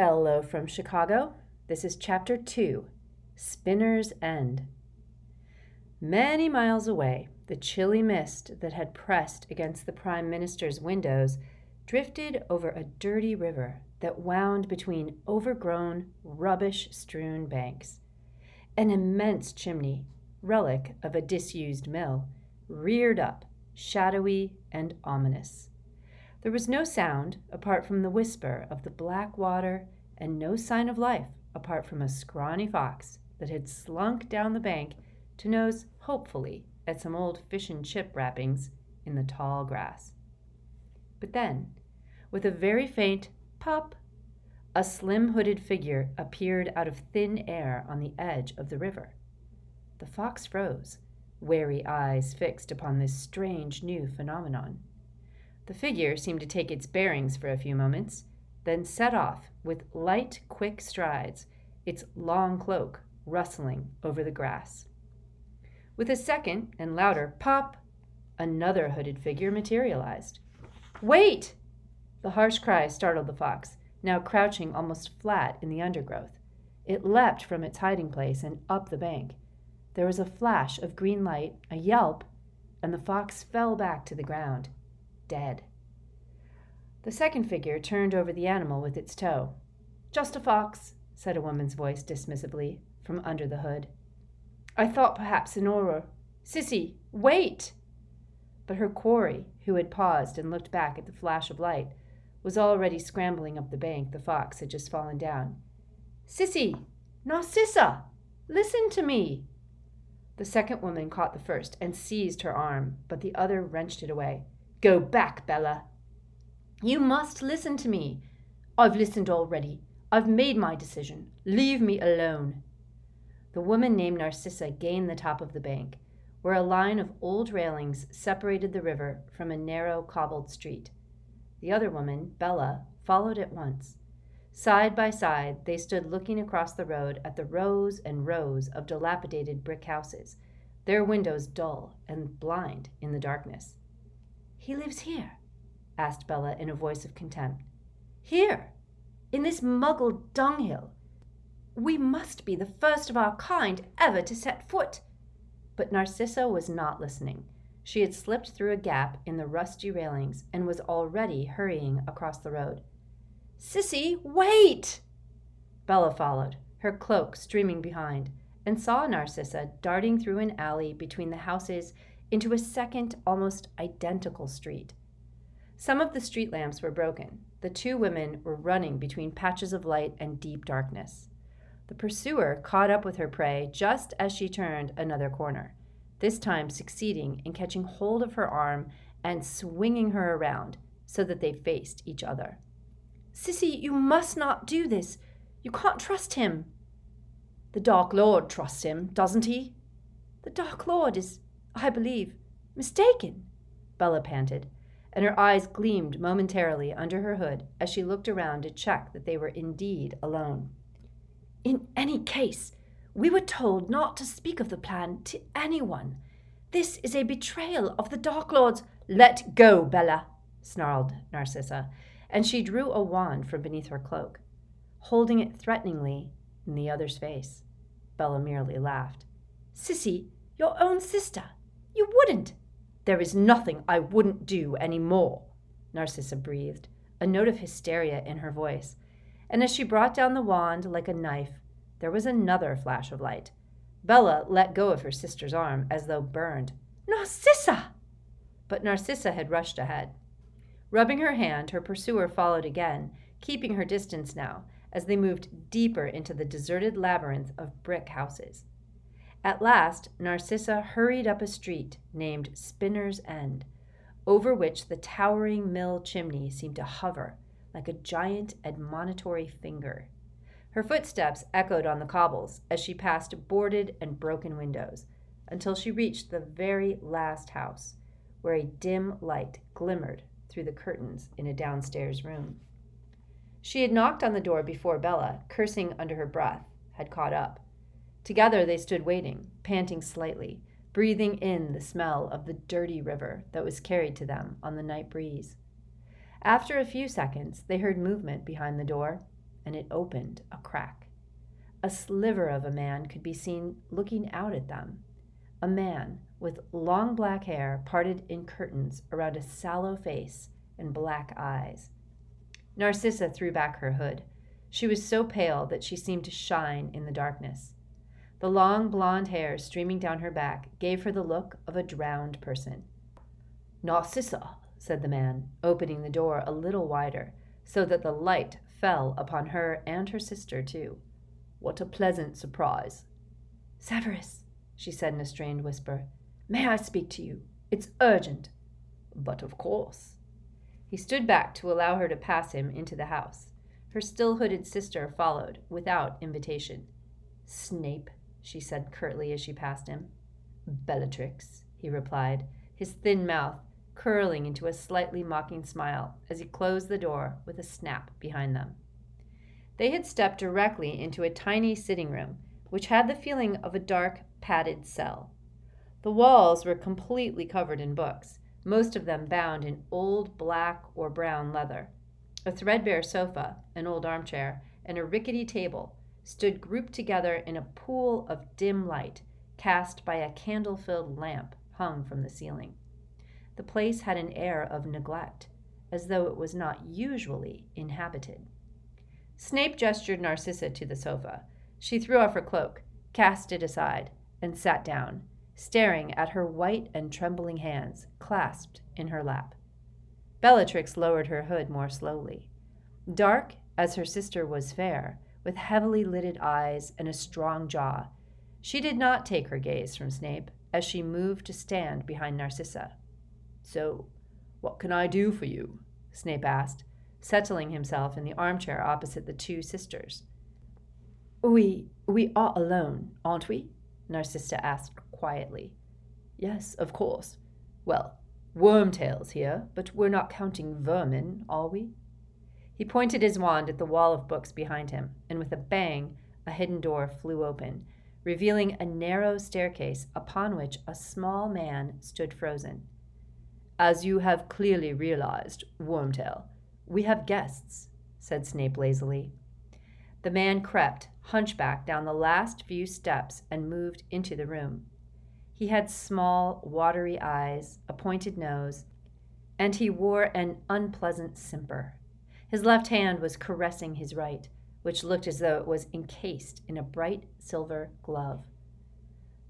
Hello from Chicago. This is Chapter 2 Spinner's End. Many miles away, the chilly mist that had pressed against the Prime Minister's windows drifted over a dirty river that wound between overgrown, rubbish strewn banks. An immense chimney, relic of a disused mill, reared up, shadowy and ominous. There was no sound apart from the whisper of the black water, and no sign of life apart from a scrawny fox that had slunk down the bank to nose hopefully at some old fish and chip wrappings in the tall grass. But then, with a very faint pop, a slim hooded figure appeared out of thin air on the edge of the river. The fox froze, wary eyes fixed upon this strange new phenomenon. The figure seemed to take its bearings for a few moments, then set off with light, quick strides, its long cloak rustling over the grass. With a second and louder pop, another hooded figure materialized. Wait! The harsh cry startled the fox, now crouching almost flat in the undergrowth. It leapt from its hiding place and up the bank. There was a flash of green light, a yelp, and the fox fell back to the ground dead. The second figure turned over the animal with its toe. Just a fox, said a woman's voice dismissively from under the hood. I thought perhaps an auror. Cissy, wait! But her quarry, who had paused and looked back at the flash of light, was already scrambling up the bank the fox had just fallen down. Cissy! Narcissa! Listen to me! The second woman caught the first and seized her arm, but the other wrenched it away. Go back, Bella. You must listen to me. I've listened already. I've made my decision. Leave me alone. The woman named Narcissa gained the top of the bank, where a line of old railings separated the river from a narrow cobbled street. The other woman, Bella, followed at once. Side by side, they stood looking across the road at the rows and rows of dilapidated brick houses, their windows dull and blind in the darkness. He lives here? asked Bella in a voice of contempt. Here, in this Muggle dunghill. We must be the first of our kind ever to set foot. But Narcissa was not listening. She had slipped through a gap in the rusty railings and was already hurrying across the road. Cissy, wait! Bella followed, her cloak streaming behind, and saw Narcissa darting through an alley between the houses into a second, almost identical street. Some of the street lamps were broken. The two women were running between patches of light and deep darkness. The pursuer caught up with her prey just as she turned another corner, this time succeeding in catching hold of her arm and swinging her around so that they faced each other. Cissy, you must not do this. You can't trust him. The Dark Lord trusts him, doesn't he? The Dark Lord is I believe, mistaken, Bella panted, and her eyes gleamed momentarily under her hood as she looked around to check that they were indeed alone. In any case, we were told not to speak of the plan to anyone. This is a betrayal of the Dark Lord's. Let go, Bella, snarled Narcissa, and she drew a wand from beneath her cloak, holding it threateningly in the other's face. Bella merely laughed. Cissy, your own sister. You wouldn't. There is nothing I wouldn't do any more, Narcissa breathed, a note of hysteria in her voice. And as she brought down the wand like a knife, there was another flash of light. Bella let go of her sister's arm as though burned. Narcissa! But Narcissa had rushed ahead. Rubbing her hand, her pursuer followed again, keeping her distance now, as they moved deeper into the deserted labyrinth of brick houses. At last, Narcissa hurried up a street named Spinner's End, over which the towering mill chimney seemed to hover like a giant admonitory finger. Her footsteps echoed on the cobbles as she passed boarded and broken windows until she reached the very last house, where a dim light glimmered through the curtains in a downstairs room. She had knocked on the door before Bella, cursing under her breath, had caught up. Together they stood waiting, panting slightly, breathing in the smell of the dirty river that was carried to them on the night breeze. After a few seconds, they heard movement behind the door. and it opened a crack. A sliver of a man could be seen looking out at them. A man with long black hair parted in curtains around a sallow face and black eyes. Narcissa threw back her hood. She was so pale that she seemed to shine in the darkness. The long blonde hair streaming down her back gave her the look of a drowned person. Narcissa, said the man, opening the door a little wider, so that the light fell upon her and her sister too. What a pleasant surprise. Severus, she said in a strained whisper, may I speak to you? It's urgent. But of course. He stood back to allow her to pass him into the house. Her still hooded sister followed, without invitation. Snape, she said curtly as she passed him. Bellatrix, he replied, his thin mouth curling into a slightly mocking smile as he closed the door with a snap behind them. They had stepped directly into a tiny sitting room, which had the feeling of a dark, padded cell. The walls were completely covered in books, most of them bound in old black or brown leather. A threadbare sofa, an old armchair, and a rickety table stood grouped together in a pool of dim light cast by a candle filled lamp hung from the ceiling. The place had an air of neglect, as though it was not usually inhabited. Snape gestured Narcissa to the sofa. She threw off her cloak, cast it aside, and sat down, staring at her white and trembling hands clasped in her lap. Bellatrix lowered her hood more slowly. Dark as her sister was fair, with heavily lidded eyes and a strong jaw, she did not take her gaze from Snape as she moved to stand behind Narcissa. So, what can I do for you? Snape asked, settling himself in the armchair opposite the two sisters. We we are alone, aren't we? Narcissa asked quietly. Yes, of course. Well, Wormtail's here, but we're not counting vermin, are we? He pointed his wand at the wall of books behind him, and with a bang, a hidden door flew open, revealing a narrow staircase upon which a small man stood frozen. As you have clearly realized, Wormtail, we have guests, said Snape lazily. The man crept, hunchback, down the last few steps and moved into the room. He had small, watery eyes, a pointed nose, and he wore an unpleasant simper. His left hand was caressing his right, which looked as though it was encased in a bright silver glove.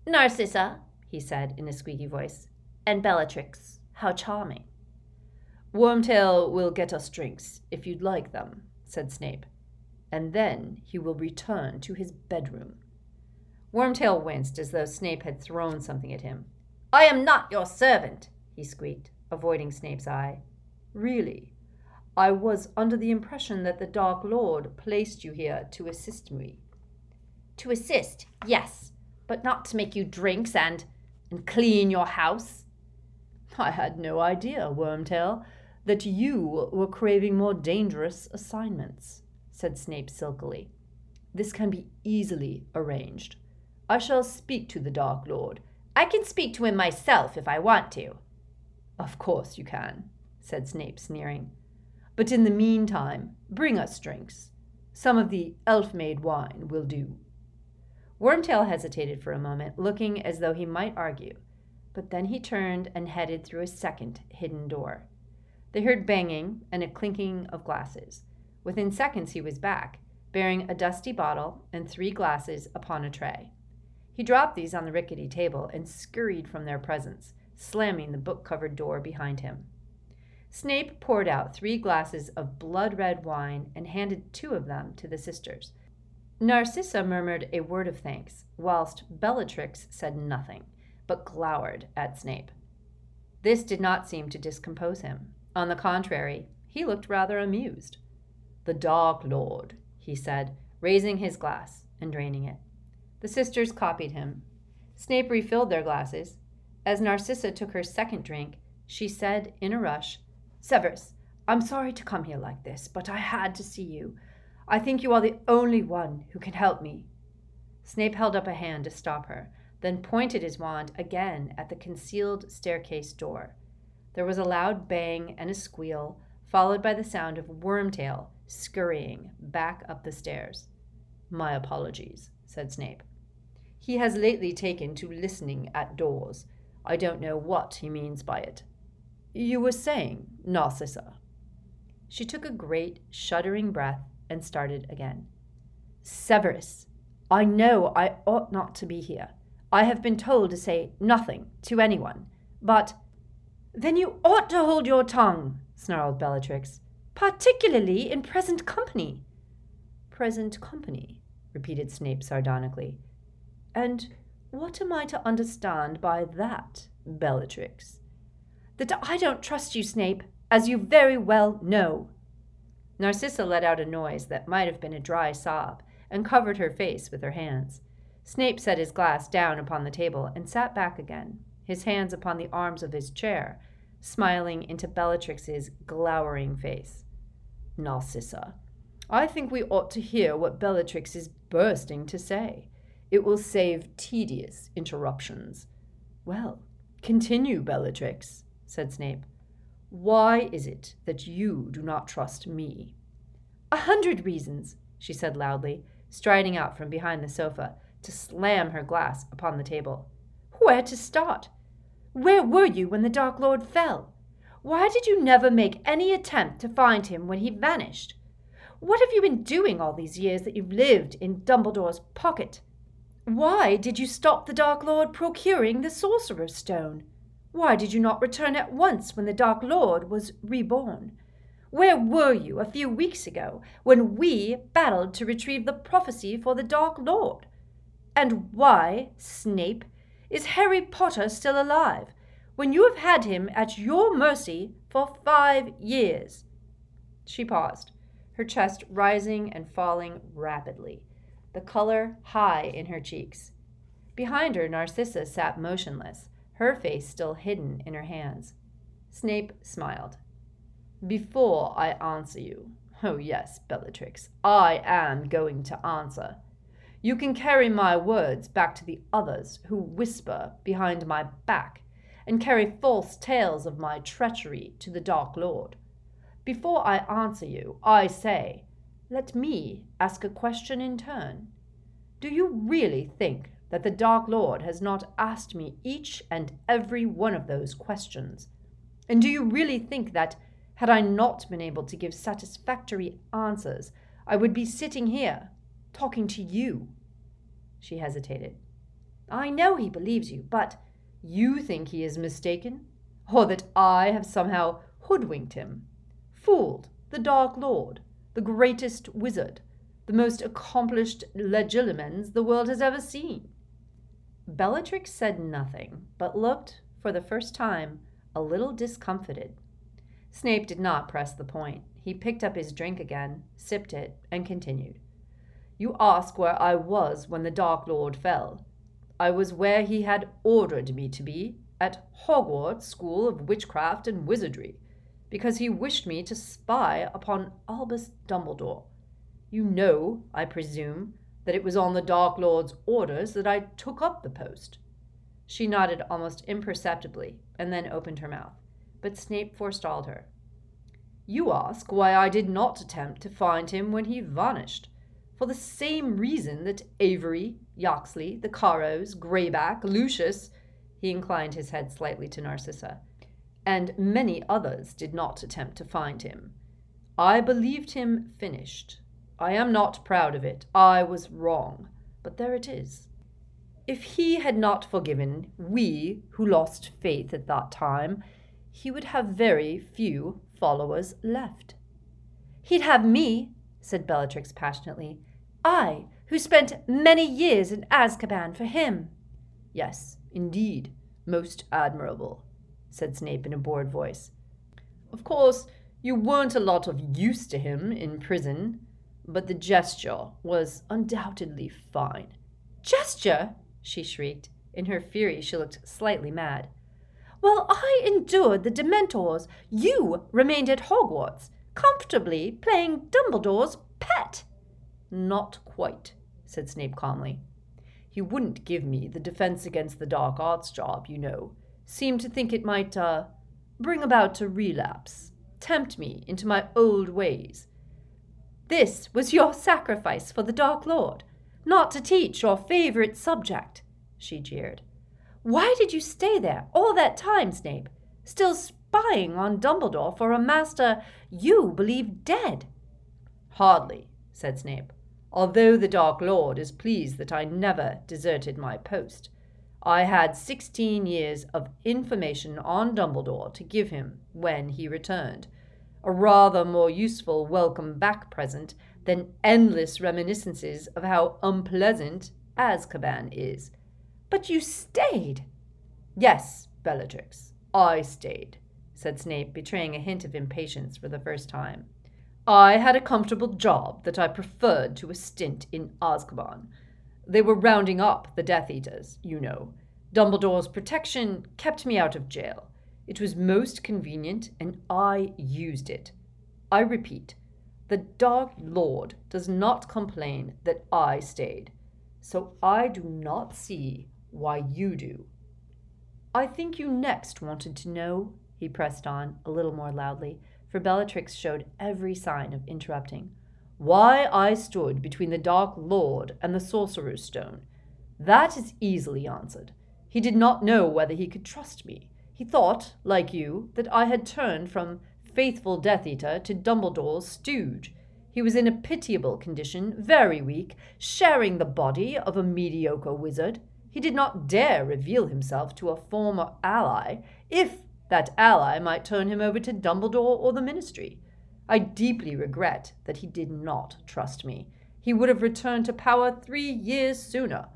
Narcissa, he said in a squeaky voice, and Bellatrix. How charming. Wormtail will get us drinks, if you'd like them, said Snape, and then he will return to his bedroom. Wormtail winced as though Snape had thrown something at him. I am not your servant, he squeaked, avoiding Snape's eye. Really? I was under the impression that the Dark Lord placed you here to assist me. To assist, yes, but not to make you drinks and and clean your house. I had no idea, Wormtail, that you were craving more dangerous assignments, said Snape silkily. This can be easily arranged. I shall speak to the Dark Lord. I can speak to him myself if I want to. Of course you can, said Snape, sneering. But in the meantime, bring us drinks. Some of the elf made wine will do. Wormtail hesitated for a moment, looking as though he might argue but then he turned and headed through a second hidden door. They heard banging and a clinking of glasses. Within seconds, he was back, bearing a dusty bottle and three glasses upon a tray. He dropped these on the rickety table and scurried from their presence, slamming the book covered door behind him. Snape poured out three glasses of blood red wine and handed two of them to the sisters. Narcissa murmured a word of thanks, whilst Bellatrix said nothing but glowered at Snape. This did not seem to discompose him. On the contrary, he looked rather amused. The Dark Lord, he said, raising his glass and draining it. The sisters copied him. Snape refilled their glasses. As Narcissa took her second drink, she said in a rush, Severus, I'm sorry to come here like this, but I had to see you. I think you are the only one who can help me. Snape held up a hand to stop her, then pointed his wand again at the concealed staircase door. There was a loud bang and a squeal, followed by the sound of Wormtail scurrying back up the stairs. My apologies, said Snape. He has lately taken to listening at doors. I don't know what he means by it. You were saying, Narcissa. She took a great, shuddering breath and started again. Severus, I know I ought not to be here. I have been told to say nothing to anyone, but. Then you ought to hold your tongue, snarled Bellatrix, particularly in present company. Present company, repeated Snape sardonically. And what am I to understand by that, Bellatrix? That I don't trust you, Snape, as you very well know. Narcissa let out a noise that might have been a dry sob and covered her face with her hands. Snape set his glass down upon the table and sat back again, his hands upon the arms of his chair, smiling into Bellatrix's glowering face. Narcissa, I think we ought to hear what Bellatrix is bursting to say. It will save tedious interruptions. Well, continue, Bellatrix, said Snape. Why is it that you do not trust me? A hundred reasons, she said loudly, striding out from behind the sofa to slam her glass upon the table. Where to start? Where were you when the Dark Lord fell? Why did you never make any attempt to find him when he vanished? What have you been doing all these years that you've lived in Dumbledore's pocket? Why did you stop the Dark Lord procuring the Sorcerer's Stone? Why did you not return at once when the Dark Lord was reborn? Where were you a few weeks ago when we battled to retrieve the prophecy for the Dark Lord? And why, Snape, is Harry Potter still alive when you have had him at your mercy for five years? She paused, her chest rising and falling rapidly, the color high in her cheeks. Behind her, Narcissa sat motionless her face still hidden in her hands. Snape smiled. Before I answer you, oh yes, Bellatrix, I am going to answer. You can carry my words back to the others who whisper behind my back and carry false tales of my treachery to the Dark Lord. Before I answer you, I say, let me ask a question in turn. Do you really think that the Dark Lord has not asked me each and every one of those questions? And do you really think that, had I not been able to give satisfactory answers, I would be sitting here, talking to you? She hesitated. I know he believes you, but you think he is mistaken? Or that I have somehow hoodwinked him, fooled the Dark Lord, the greatest wizard, the most accomplished legilimens the world has ever seen? Bellatrix said nothing, but looked, for the first time, a little discomfited. Snape did not press the point. He picked up his drink again, sipped it, and continued. You ask where I was when the Dark Lord fell. I was where he had ordered me to be, at Hogwarts School of Witchcraft and Wizardry, because he wished me to spy upon Albus Dumbledore. You know, I presume, that it was on the Dark Lord's orders that I took up the post. She nodded almost imperceptibly and then opened her mouth, but Snape forestalled her. You ask why I did not attempt to find him when he vanished. For the same reason that Avery, Yaxley, the Carrows, Greyback, Lucius, he inclined his head slightly to Narcissa, and many others did not attempt to find him. I believed him finished, I am not proud of it. I was wrong. But there it is. If he had not forgiven we who lost faith at that time, he would have very few followers left. He'd have me, said Bellatrix passionately. I, who spent many years in Azkaban for him. Yes, indeed, most admirable, said Snape in a bored voice. Of course, you weren't a lot of use to him in prison but the gesture was undoubtedly fine. Gesture? she shrieked. In her fury, she looked slightly mad. While I endured the Dementors, you remained at Hogwarts, comfortably playing Dumbledore's pet. Not quite, said Snape calmly. He wouldn't give me the defense against the dark arts job, you know. Seemed to think it might, uh, bring about a relapse, tempt me into my old ways. This was your sacrifice for the Dark Lord, not to teach your favorite subject, she jeered. Why did you stay there all that time, Snape, still spying on Dumbledore for a master you believe dead? Hardly, said Snape, although the Dark Lord is pleased that I never deserted my post. I had sixteen years of information on Dumbledore to give him when he returned. A rather more useful welcome back present than endless reminiscences of how unpleasant Azkaban is. But you stayed. Yes, Bellatrix, I stayed, said Snape, betraying a hint of impatience for the first time. I had a comfortable job that I preferred to a stint in Azkaban. They were rounding up the Death Eaters, you know. Dumbledore's protection kept me out of jail. It was most convenient, and I used it. I repeat, the Dark Lord does not complain that I stayed, so I do not see why you do. I think you next wanted to know, he pressed on, a little more loudly, for Bellatrix showed every sign of interrupting. Why I stood between the Dark Lord and the Sorcerer's Stone. That is easily answered. He did not know whether he could trust me. He thought, like you, that I had turned from faithful Death Eater to Dumbledore's stooge. He was in a pitiable condition, very weak, sharing the body of a mediocre wizard. He did not dare reveal himself to a former ally, if that ally might turn him over to Dumbledore or the Ministry. I deeply regret that he did not trust me. He would have returned to power three years sooner.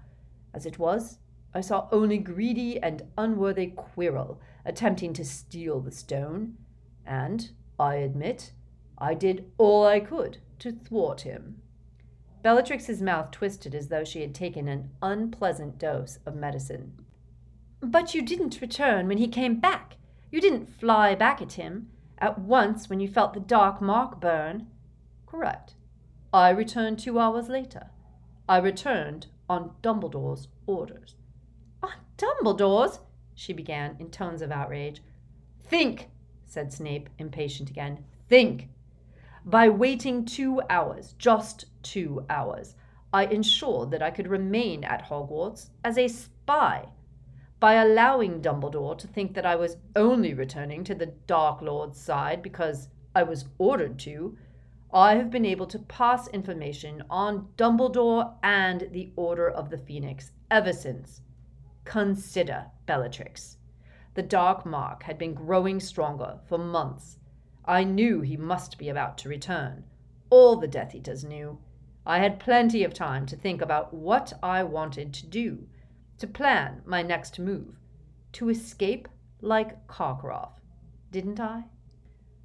As it was, I saw only greedy and unworthy Quirrell attempting to steal the stone, and, I admit, I did all I could to thwart him. Bellatrix's mouth twisted as though she had taken an unpleasant dose of medicine. But you didn't return when he came back. You didn't fly back at him at once when you felt the dark mark burn. Correct. I returned two hours later. I returned on Dumbledore's orders. On Dumbledore's? She began in tones of outrage. Think, said Snape, impatient again. Think. By waiting two hours, just two hours, I ensured that I could remain at Hogwarts as a spy by allowing Dumbledore to think that I was only returning to the Dark Lord's side because I was ordered to, I have been able to pass information on Dumbledore and the Order of the Phoenix ever since. Consider Bellatrix. The dark mark had been growing stronger for months. I knew he must be about to return. All the Death Eaters knew. I had plenty of time to think about what I wanted to do to plan my next move, to escape like Karkaroff, didn't I?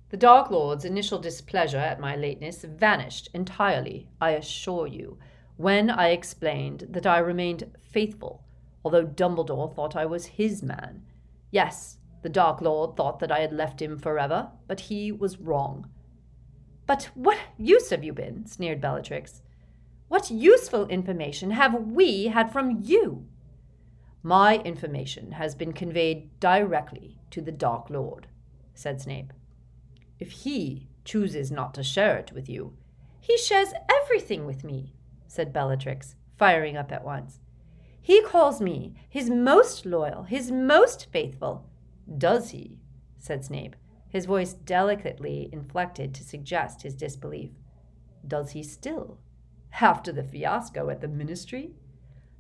The Dark Lord's initial displeasure at my lateness vanished entirely, I assure you, when I explained that I remained faithful, although Dumbledore thought I was his man. Yes, the Dark Lord thought that I had left him forever, but he was wrong. But what use have you been? sneered Bellatrix. What useful information have we had from you? My information has been conveyed directly to the Dark Lord, said Snape. If he chooses not to share it with you, he shares everything with me, said Bellatrix, firing up at once. He calls me his most loyal, his most faithful. Does he? said Snape, his voice delicately inflected to suggest his disbelief. Does he still? After the fiasco at the ministry?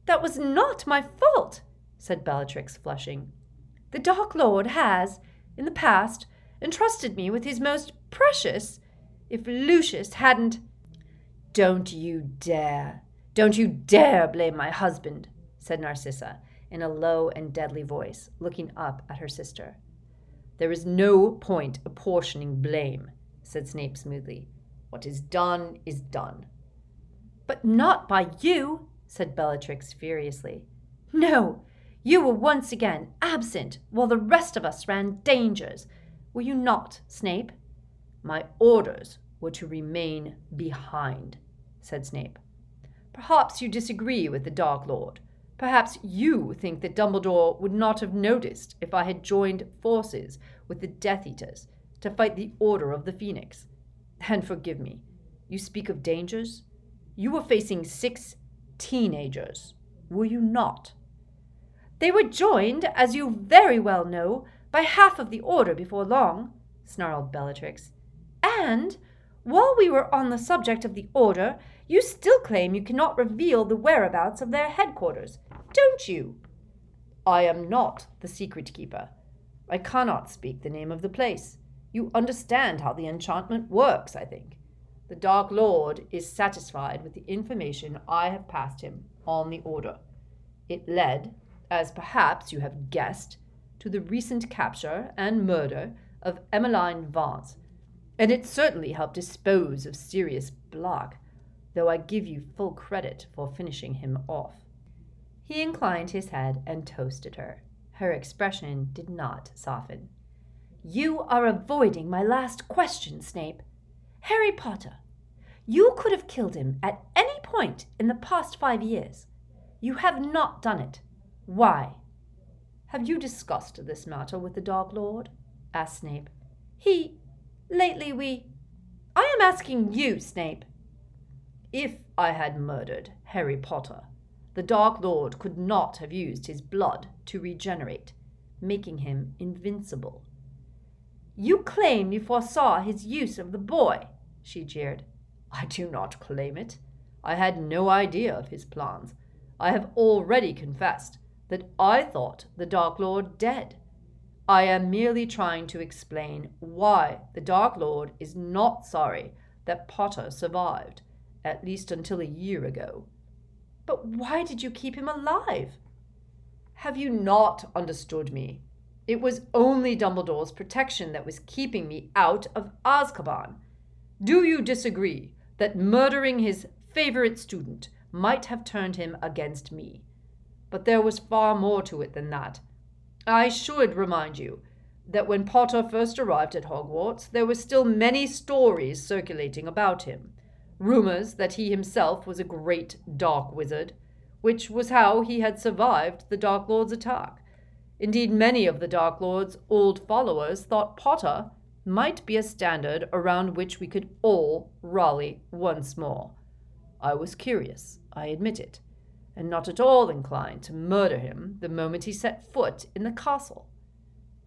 That was not my fault, said Bellatrix, flushing. The Dark Lord has, in the past, entrusted me with his most precious. If Lucius hadn't. Don't you dare, don't you dare blame my husband, said Narcissa, in a low and deadly voice, looking up at her sister. There is no point apportioning blame, said Snape smoothly. What is done is done. But not by you, said Bellatrix furiously. No, you were once again absent while the rest of us ran dangers. Were you not, Snape? My orders were to remain behind, said Snape. Perhaps you disagree with the Dark Lord. Perhaps you think that Dumbledore would not have noticed if I had joined forces with the Death Eaters to fight the Order of the Phoenix. And forgive me, You speak of dangers? You were facing six teenagers, were you not? They were joined, as you very well know, by half of the order before long, snarled Bellatrix. And, while we were on the subject of the order, you still claim you cannot reveal the whereabouts of their headquarters, don't you? I am not the secret keeper. I cannot speak the name of the place. You understand how the enchantment works, I think. The Dark Lord is satisfied with the information I have passed him on the order. It led, as perhaps you have guessed, to the recent capture and murder of Emmeline Vance, and it certainly helped dispose of Sirius Black, though I give you full credit for finishing him off. He inclined his head and toasted her. Her expression did not soften. You are avoiding my last question, Snape. Harry Potter. You could have killed him at any point in the past five years. You have not done it. Why? Have you discussed this matter with the Dark Lord? asked Snape. He. Lately we. I am asking you, Snape. If I had murdered Harry Potter, the Dark Lord could not have used his blood to regenerate, making him invincible. You claim you foresaw his use of the boy, she jeered. I do not claim it. I had no idea of his plans. I have already confessed that I thought the Dark Lord dead. I am merely trying to explain why the Dark Lord is not sorry that Potter survived, at least until a year ago. But why did you keep him alive? Have you not understood me? It was only Dumbledore's protection that was keeping me out of Azkaban. Do you disagree that murdering his favorite student might have turned him against me? But there was far more to it than that. I should remind you that when Potter first arrived at Hogwarts, there were still many stories circulating about him. Rumors that he himself was a great dark wizard, which was how he had survived the Dark Lord's attack. Indeed, many of the Dark Lord's old followers thought Potter might be a standard around which we could all rally once more. I was curious, I admit it and not at all inclined to murder him the moment he set foot in the castle.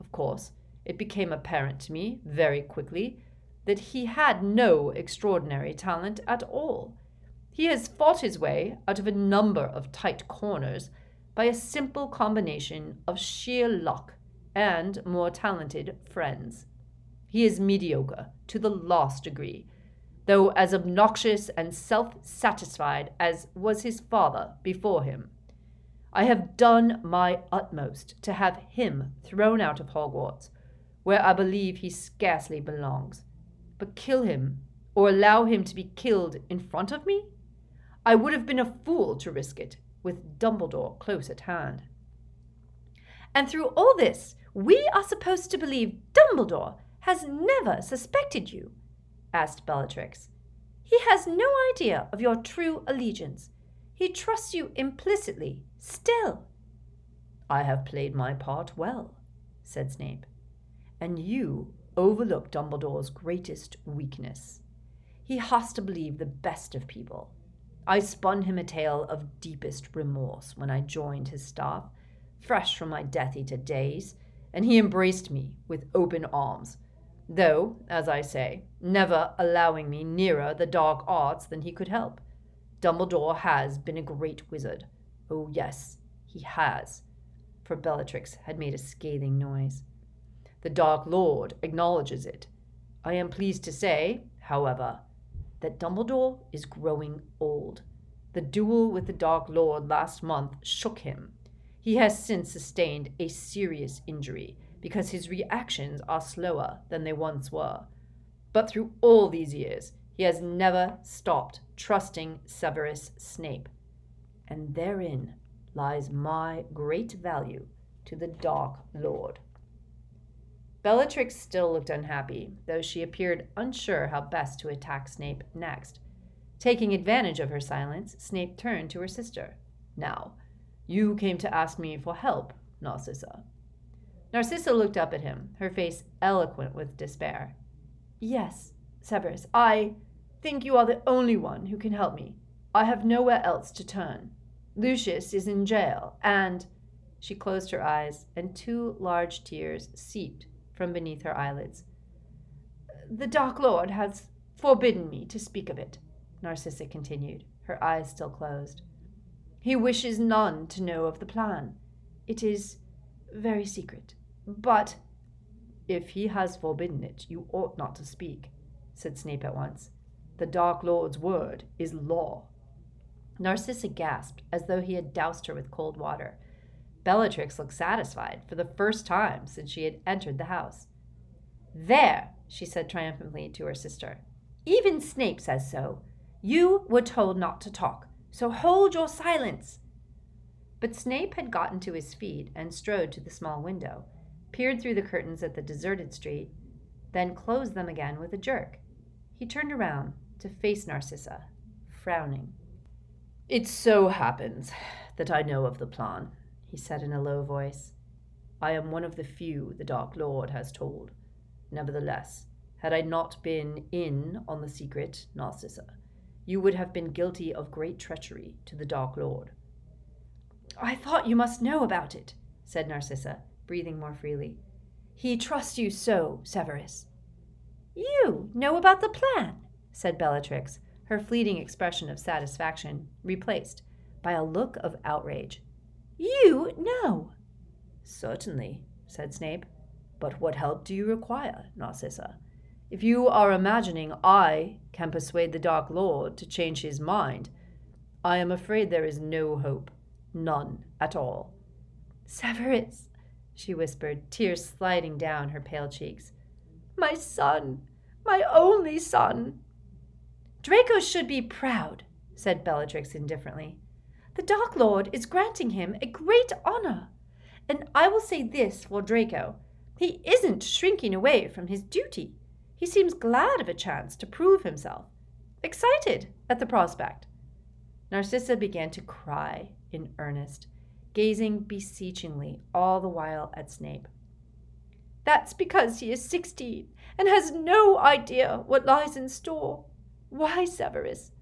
Of course, it became apparent to me very quickly that he had no extraordinary talent at all. He has fought his way out of a number of tight corners by a simple combination of sheer luck and more talented friends. He is mediocre to the last degree, though as obnoxious and self satisfied as was his father before him. I have done my utmost to have him thrown out of Hogwarts, where I believe he scarcely belongs. But kill him, or allow him to be killed in front of me? I would have been a fool to risk it, with Dumbledore close at hand. And through all this, we are supposed to believe Dumbledore has never suspected you, asked Bellatrix. He has no idea of your true allegiance. He trusts you implicitly, still. I have played my part well, said Snape. And you overlook Dumbledore's greatest weakness. He has to believe the best of people. I spun him a tale of deepest remorse when I joined his staff, fresh from my Death Eater days, and he embraced me with open arms though, as I say, never allowing me nearer the dark arts than he could help. Dumbledore has been a great wizard. Oh, yes, he has. For Bellatrix had made a scathing noise. The Dark Lord acknowledges it. I am pleased to say, however, that Dumbledore is growing old. The duel with the Dark Lord last month shook him. He has since sustained a serious injury because his reactions are slower than they once were. But through all these years, he has never stopped trusting Severus Snape. And therein lies my great value to the Dark Lord. Bellatrix still looked unhappy, though she appeared unsure how best to attack Snape next. Taking advantage of her silence, Snape turned to her sister. Now, you came to ask me for help, Narcissa. Narcissa looked up at him, her face eloquent with despair. Yes, Severus, I. think you are the only one who can help me. I have nowhere else to turn. Lucius is in jail, and. She closed her eyes, and two large tears seeped from beneath her eyelids. The Dark Lord has forbidden me to speak of it, Narcissa continued, her eyes still closed. He wishes none to know of the plan. It is very secret. But if he has forbidden it, you ought not to speak, said Snape at once. The Dark Lord's word is law. Narcissa gasped as though he had doused her with cold water. Bellatrix looked satisfied for the first time since she had entered the house. There, she said triumphantly to her sister. Even Snape says so. You were told not to talk, so hold your silence. But Snape had gotten to his feet and strode to the small window, peered through the curtains at the deserted street, then closed them again with a jerk. He turned around to face Narcissa, frowning. It so happens that I know of the plan, he said in a low voice. I am one of the few the Dark Lord has told. Nevertheless, had I not been in on the secret, Narcissa, you would have been guilty of great treachery to the Dark Lord. I thought you must know about it, said Narcissa, breathing more freely. He trusts you so, Severus. You know about the plan, said Bellatrix, her fleeting expression of satisfaction replaced by a look of outrage. You know. Certainly, said Snape. But what help do you require, Narcissa? If you are imagining I can persuade the Dark Lord to change his mind, I am afraid there is no hope. None at all. Severus, she whispered, tears sliding down her pale cheeks. My son, my only son. Draco should be proud, said Bellatrix indifferently. The Dark Lord is granting him a great honor. And I will say this for Draco he isn't shrinking away from his duty. He seems glad of a chance to prove himself, excited at the prospect. Narcissa began to cry in earnest, gazing beseechingly all the while at Snape. That's because he is sixteen and has no idea what lies in store. Why, Severus?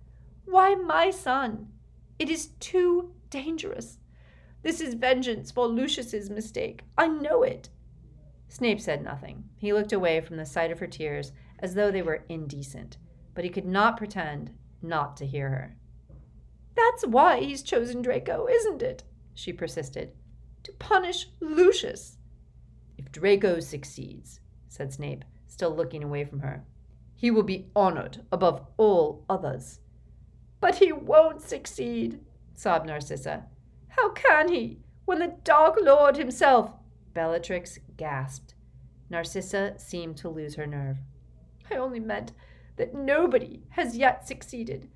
Why my son? It is too dangerous. This is vengeance for Lucius's mistake. I know it. Snape said nothing. He looked away from the sight of her tears as though they were indecent, but he could not pretend not to hear her. That's why he's chosen Draco, isn't it? She persisted. To punish Lucius. If Draco succeeds, said Snape, still looking away from her, he will be honored above all others. But he won't succeed, sobbed Narcissa. How can he, when the Dark Lord himself. Bellatrix gasped. Narcissa seemed to lose her nerve. I only meant that nobody has yet succeeded.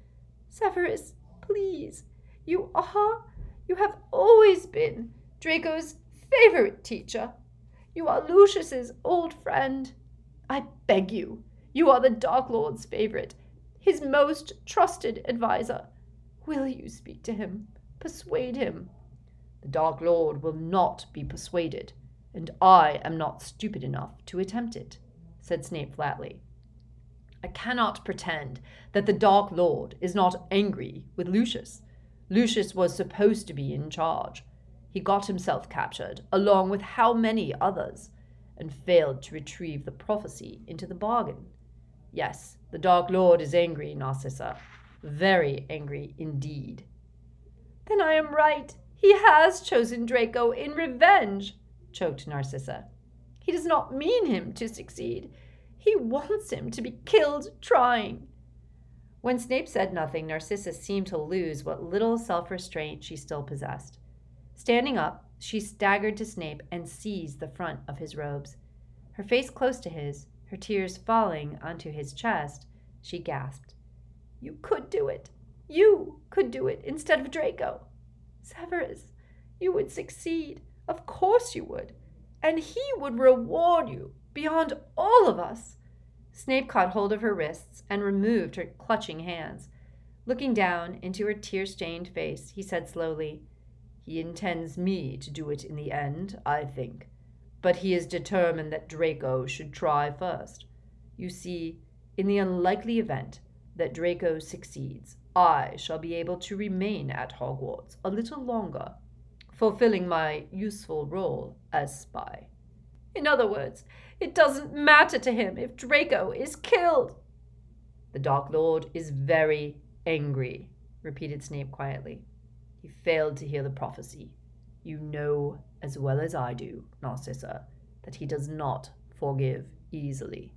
Severus, please, you are, you have always been Draco's favorite teacher. You are Lucius's old friend. I beg you, you are the Dark Lord's favorite, his most trusted adviser. Will you speak to him? Persuade him? The Dark Lord will not be persuaded, and I am not stupid enough to attempt it, said Snape flatly. I cannot pretend that the Dark Lord is not angry with Lucius. Lucius was supposed to be in charge. He got himself captured, along with how many others, and failed to retrieve the prophecy into the bargain. Yes, the Dark Lord is angry, Narcissa. Very angry indeed. Then I am right. He has chosen Draco in revenge, choked Narcissa. He does not mean him to succeed. He wants him to be killed trying. When Snape said nothing, Narcissa seemed to lose what little self restraint she still possessed. Standing up, she staggered to Snape and seized the front of his robes. Her face close to his, her tears falling onto his chest, she gasped. You could do it. You could do it instead of Draco. Severus, you would succeed. Of course you would. And he would reward you beyond all of us. Snape caught hold of her wrists and removed her clutching hands. Looking down into her tear stained face, he said slowly, He intends me to do it in the end, I think. But he is determined that Draco should try first. You see, in the unlikely event that Draco succeeds, I shall be able to remain at Hogwarts a little longer, fulfilling my useful role as spy. In other words, it doesn't matter to him if Draco is killed. The Dark Lord is very angry, repeated Snape quietly. He failed to hear the prophecy. You know as well as I do, Narcissa, that he does not forgive easily.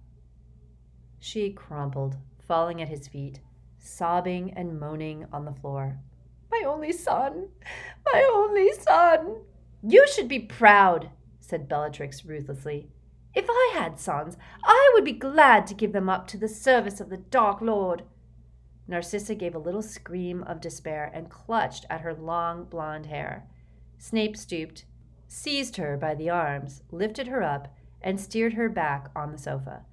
She crumpled, falling at his feet, sobbing and moaning on the floor. My only son! My only son! You should be proud, said Bellatrix ruthlessly. If I had sons, I would be glad to give them up to the service of the Dark Lord. Narcissa gave a little scream of despair and clutched at her long blonde hair. Snape stooped, seized her by the arms, lifted her up, and steered her back on the sofa.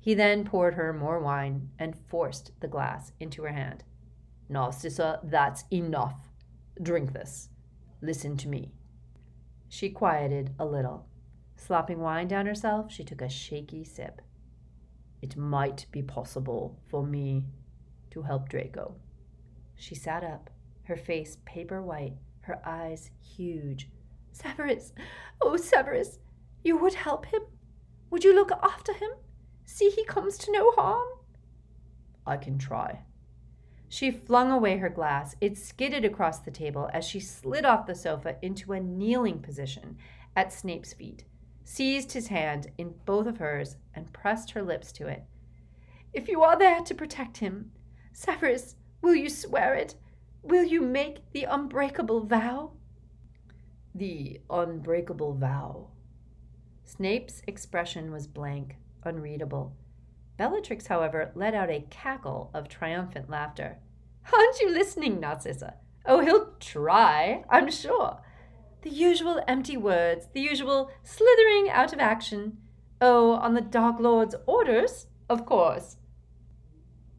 He then poured her more wine and forced the glass into her hand. Narcissa, that's enough. Drink this. Listen to me. She quieted a little. Slopping wine down herself, she took a shaky sip. It might be possible for me to help Draco. She sat up, her face paper white, her eyes huge. Severus, oh, Severus, you would help him? Would you look after him? See he comes to no harm? I can try. She flung away her glass. It skidded across the table as she slid off the sofa into a kneeling position at Snape's feet, seized his hand in both of hers, and pressed her lips to it. If you are there to protect him, Severus, will you swear it? Will you make the unbreakable vow? The unbreakable vow. Snape's expression was blank, unreadable. Bellatrix, however, let out a cackle of triumphant laughter. Aren't you listening, Narcissa? Oh, he'll try, I'm sure. The usual empty words, the usual slithering out of action. Oh, on the Dark Lord's orders, of course.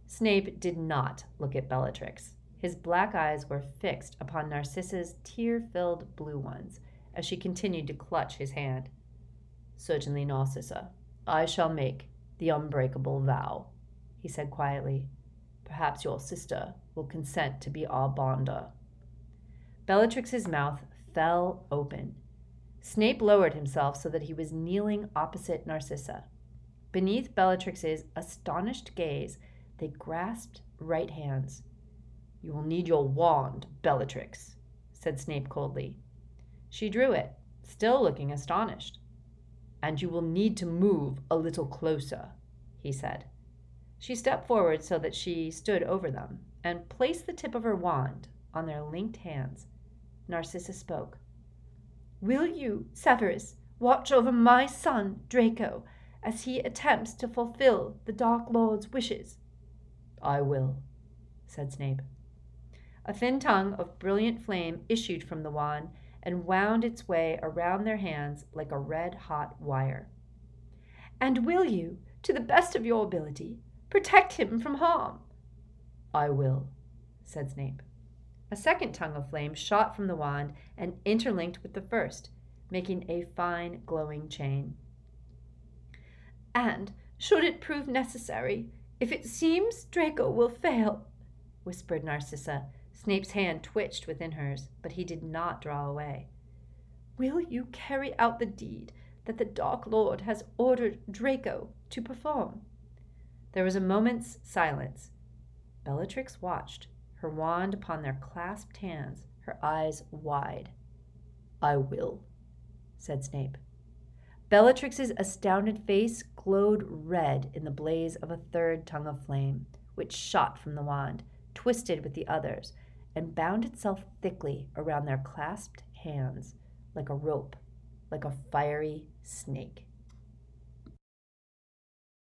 Snape did not look at Bellatrix. His black eyes were fixed upon Narcissa's tear filled blue ones as she continued to clutch his hand. Certainly, Narcissa, I shall make the unbreakable vow, he said quietly. Perhaps your sister will consent to be our bonder. Bellatrix's mouth fell open. Snape lowered himself so that he was kneeling opposite Narcissa. Beneath Bellatrix's astonished gaze, they grasped right hands. You will need your wand, Bellatrix, said Snape coldly. She drew it, still looking astonished. And you will need to move a little closer, he said. She stepped forward so that she stood over them and placed the tip of her wand on their linked hands. Narcissa spoke. Will you, Severus, watch over my son, Draco, as he attempts to fulfill the Dark Lord's wishes? I will, said Snape. A thin tongue of brilliant flame issued from the wand and wound its way around their hands like a red hot wire. And will you, to the best of your ability, protect him from harm? I will, said Snape. A second tongue of flame shot from the wand and interlinked with the first, making a fine glowing chain. And, should it prove necessary, if it seems Draco will fail, whispered Narcissa. Snape's hand twitched within hers, but he did not draw away. Will you carry out the deed that the Dark Lord has ordered Draco to perform? There was a moment's silence. Bellatrix watched, her wand upon their clasped hands, her eyes wide. I will, said Snape. Bellatrix's astounded face glowed red in the blaze of a third tongue of flame, which shot from the wand, twisted with the others, and bound itself thickly around their clasped hands like a rope, like a fiery snake.